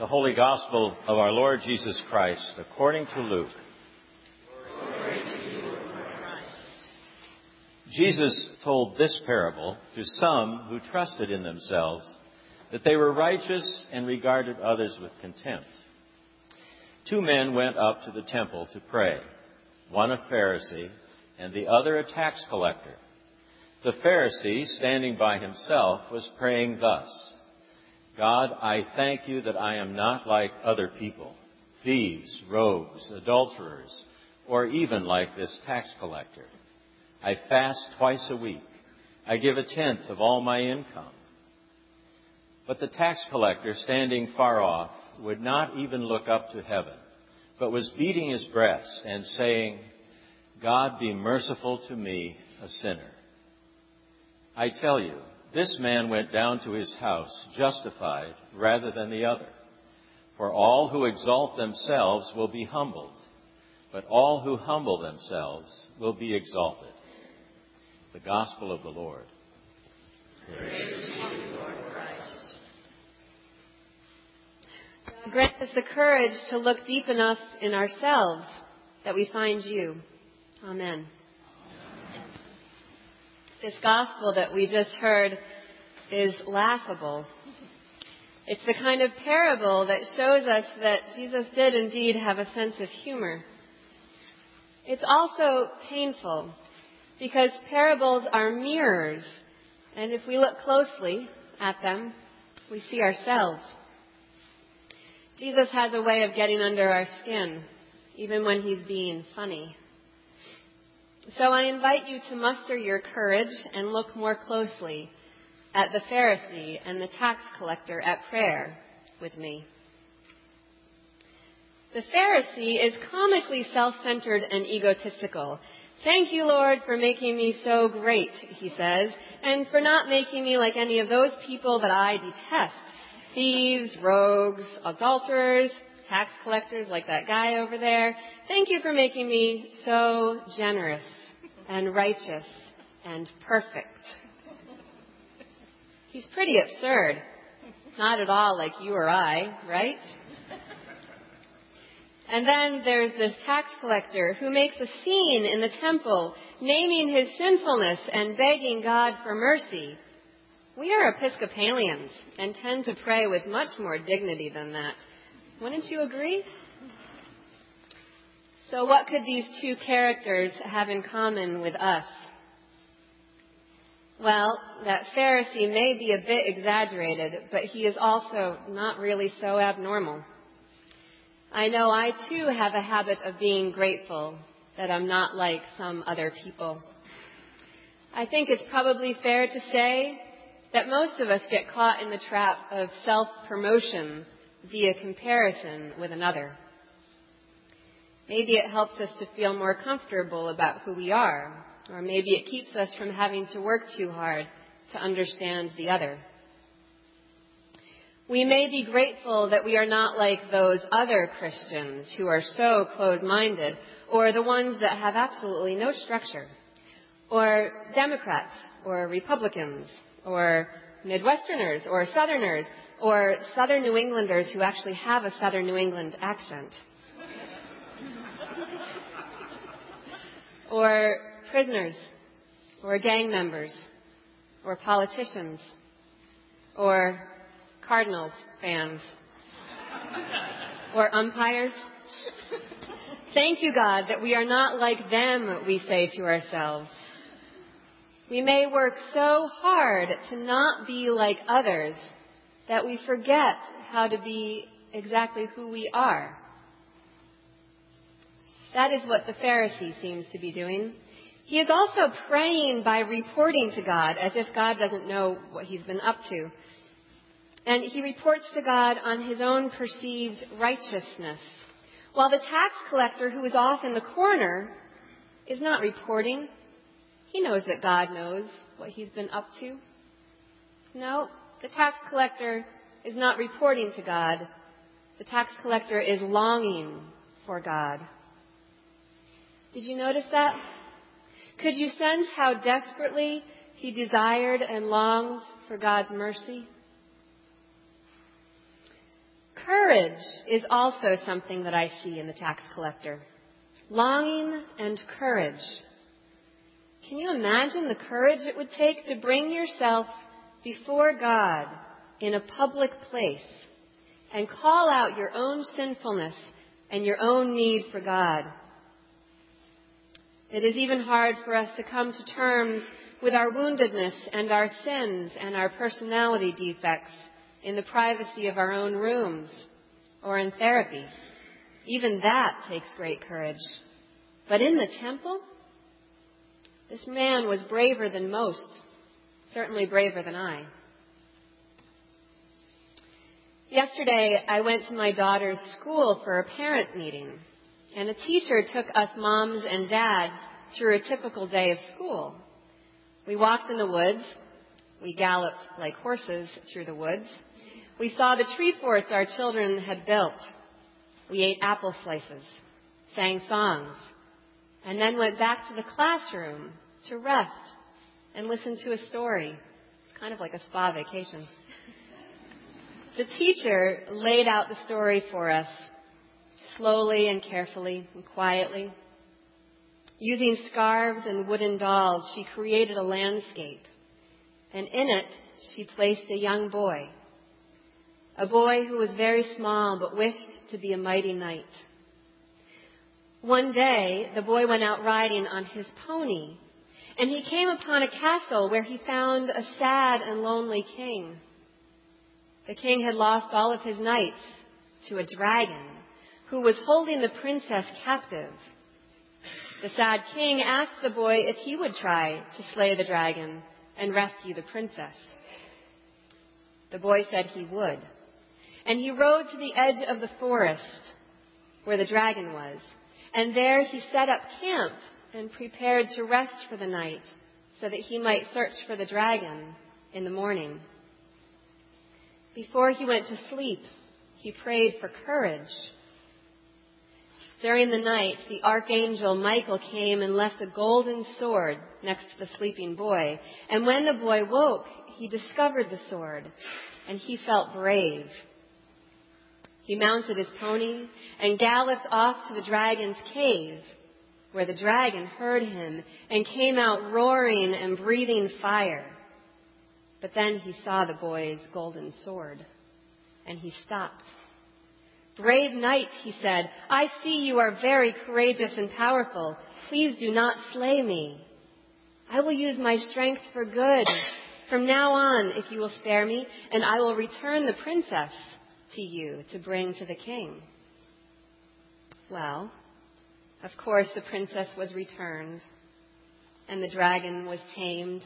The Holy Gospel of our Lord Jesus Christ according to Luke. Jesus told this parable to some who trusted in themselves that they were righteous and regarded others with contempt. Two men went up to the temple to pray, one a Pharisee and the other a tax collector. The Pharisee, standing by himself, was praying thus God, I thank you that I am not like other people, thieves, rogues, adulterers, or even like this tax collector. I fast twice a week. I give a tenth of all my income. But the tax collector, standing far off, would not even look up to heaven, but was beating his breast and saying, God be merciful to me, a sinner. I tell you, this man went down to his house justified rather than the other. For all who exalt themselves will be humbled, but all who humble themselves will be exalted. The Gospel of the Lord. Grant us the courage to look deep enough in ourselves that we find you. Amen. This gospel that we just heard is laughable. It's the kind of parable that shows us that Jesus did indeed have a sense of humor. It's also painful because parables are mirrors, and if we look closely at them, we see ourselves. Jesus has a way of getting under our skin, even when he's being funny. So I invite you to muster your courage and look more closely at the Pharisee and the tax collector at prayer with me. The Pharisee is comically self-centered and egotistical. Thank you, Lord, for making me so great, he says, and for not making me like any of those people that I detest. Thieves, rogues, adulterers, tax collectors like that guy over there. Thank you for making me so generous and righteous and perfect. He's pretty absurd. Not at all like you or I, right? And then there's this tax collector who makes a scene in the temple, naming his sinfulness and begging God for mercy. We are Episcopalians and tend to pray with much more dignity than that. Wouldn't you agree? So, what could these two characters have in common with us? Well, that Pharisee may be a bit exaggerated, but he is also not really so abnormal. I know I too have a habit of being grateful that I'm not like some other people. I think it's probably fair to say that most of us get caught in the trap of self-promotion via comparison with another. Maybe it helps us to feel more comfortable about who we are, or maybe it keeps us from having to work too hard to understand the other. We may be grateful that we are not like those other Christians who are so closed-minded, or the ones that have absolutely no structure, or Democrats, or Republicans, or Midwesterners, or Southerners, or Southern New Englanders who actually have a Southern New England accent. or prisoners, or gang members, or politicians, or Cardinals fans, or umpires. Thank you, God, that we are not like them, we say to ourselves. We may work so hard to not be like others that we forget how to be exactly who we are. That is what the Pharisee seems to be doing. He is also praying by reporting to God as if God doesn't know what he's been up to. And he reports to God on his own perceived righteousness. While the tax collector who is off in the corner is not reporting, he knows that God knows what he's been up to. No, the tax collector is not reporting to God. The tax collector is longing for God. Did you notice that? Could you sense how desperately he desired and longed for God's mercy? courage is also something that I see in the tax collector. Longing and courage. Can you imagine the courage it would take to bring yourself before God in a public place and call out your own sinfulness and your own need for God? It is even hard for us to come to terms with our woundedness and our sins and our personality defects in the privacy of our own rooms or in therapy. Even that takes great courage. But in the temple, this man was braver than most, certainly braver than I. Yesterday, I went to my daughter's school for a parent meeting, and a teacher took us moms and dads through a typical day of school. We walked in the woods. We galloped like horses through the woods. We saw the tree forts our children had built. We ate apple slices, sang songs, and then went back to the classroom to rest and listen to a story. It's kind of like a spa vacation. The teacher laid out the story for us slowly and carefully and quietly. Using scarves and wooden dolls, she created a landscape. And in it, she placed a young boy. A boy who was very small but wished to be a mighty knight. One day, the boy went out riding on his pony, and he came upon a castle where he found a sad and lonely king. The king had lost all of his knights to a dragon who was holding the princess captive. The sad king asked the boy if he would try to slay the dragon and rescue the princess. The boy said he would. And he rode to the edge of the forest where the dragon was. And there he set up camp and prepared to rest for the night so that he might search for the dragon in the morning. Before he went to sleep, he prayed for courage during the night, the archangel Michael came and left a golden sword next to the sleeping boy. And when the boy woke, he discovered the sword, and he felt brave. He mounted his pony and galloped off to the dragon's cave, where the dragon heard him and came out roaring and breathing fire. But then he saw the boy's golden sword, and he stopped Brave knight, he said, I see you are very courageous and powerful. Please do not slay me. I will use my strength for good from now on if you will spare me, and I will return the princess to you to bring to the king. Well, of course, the princess was returned, and the dragon was tamed,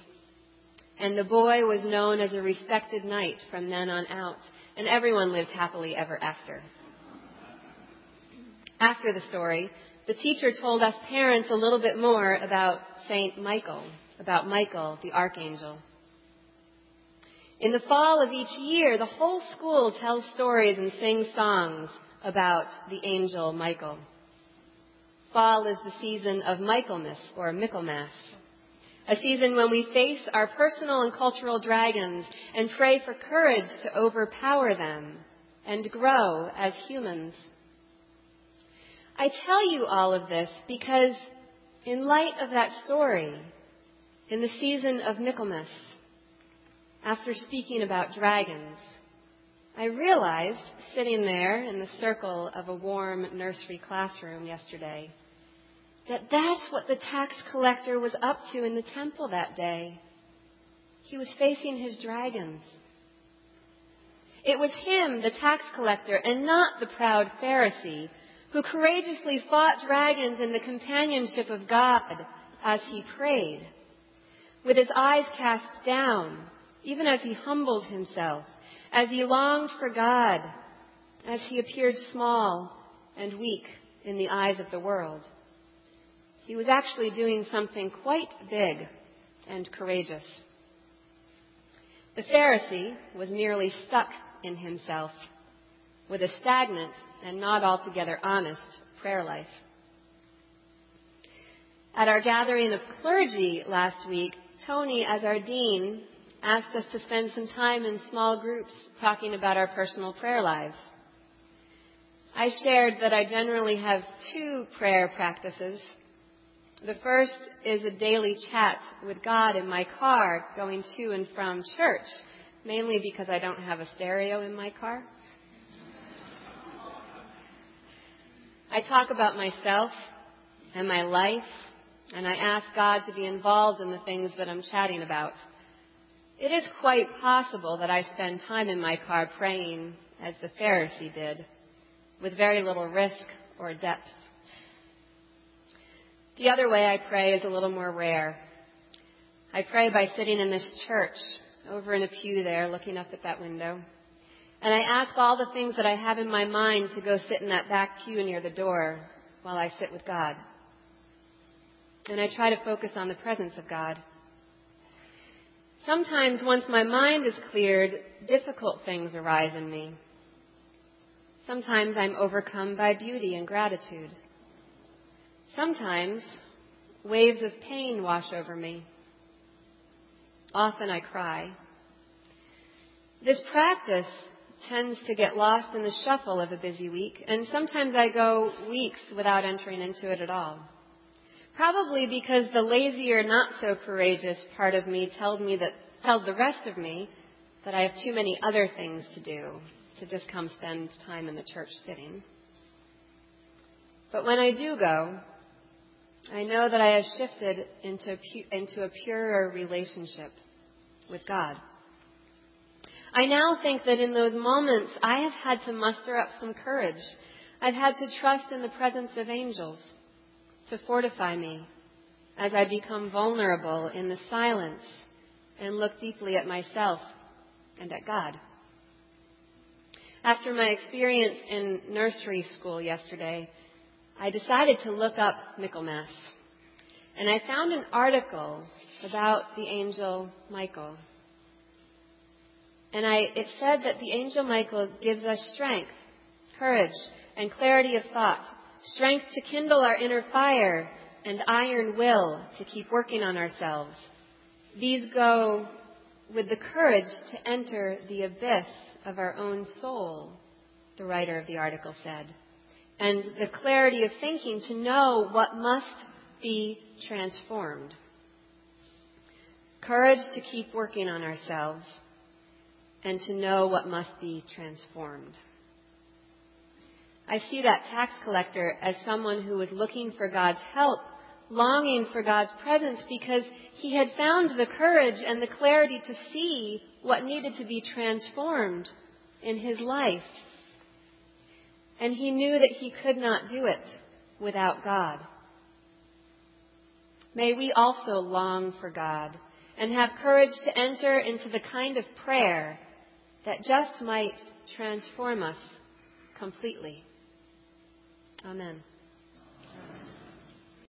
and the boy was known as a respected knight from then on out, and everyone lived happily ever after. After the story, the teacher told us parents a little bit more about Saint Michael, about Michael, the archangel. In the fall of each year, the whole school tells stories and sings songs about the angel Michael. Fall is the season of Michaelmas or Michaelmas, a season when we face our personal and cultural dragons and pray for courage to overpower them and grow as humans. I tell you all of this because, in light of that story, in the season of Michaelmas, after speaking about dragons, I realized, sitting there in the circle of a warm nursery classroom yesterday, that that's what the tax collector was up to in the temple that day. He was facing his dragons. It was him, the tax collector, and not the proud Pharisee who courageously fought dragons in the companionship of God as he prayed, with his eyes cast down, even as he humbled himself, as he longed for God, as he appeared small and weak in the eyes of the world. He was actually doing something quite big and courageous. The Pharisee was nearly stuck in himself with a stagnant and not altogether honest prayer life. At our gathering of clergy last week, Tony, as our dean, asked us to spend some time in small groups talking about our personal prayer lives. I shared that I generally have two prayer practices. The first is a daily chat with God in my car going to and from church, mainly because I don't have a stereo in my car. I talk about myself and my life, and I ask God to be involved in the things that I'm chatting about. It is quite possible that I spend time in my car praying as the Pharisee did with very little risk or depth. The other way I pray is a little more rare. I pray by sitting in this church, over in a pew there, looking up at that window. And I ask all the things that I have in my mind to go sit in that back pew near the door while I sit with God. And I try to focus on the presence of God. Sometimes, once my mind is cleared, difficult things arise in me. Sometimes I'm overcome by beauty and gratitude. Sometimes waves of pain wash over me. Often I cry. This practice tends to get lost in the shuffle of a busy week, and sometimes I go weeks without entering into it at all. Probably because the lazier, not so courageous part of me tells me that tells the rest of me that I have too many other things to do to just come spend time in the church sitting. But when I do go, I know that I have shifted into, into a purer relationship with God. I now think that in those moments I have had to muster up some courage. I've had to trust in the presence of angels to fortify me as I become vulnerable in the silence and look deeply at myself and at God. After my experience in nursery school yesterday, I decided to look up Michaelmas. And I found an article about the angel Michael. And I, it said that the angel Michael gives us strength, courage, and clarity of thought, strength to kindle our inner fire, and iron will to keep working on ourselves. These go with the courage to enter the abyss of our own soul, the writer of the article said, and the clarity of thinking to know what must be transformed. Courage to keep working on ourselves and to know what must be transformed. I see that tax collector as someone who was looking for God's help, longing for God's presence because he had found the courage and the clarity to see what needed to be transformed in his life. And he knew that he could not do it without God. May we also long for God and have courage to enter into the kind of prayer that just might transform us completely. Amen.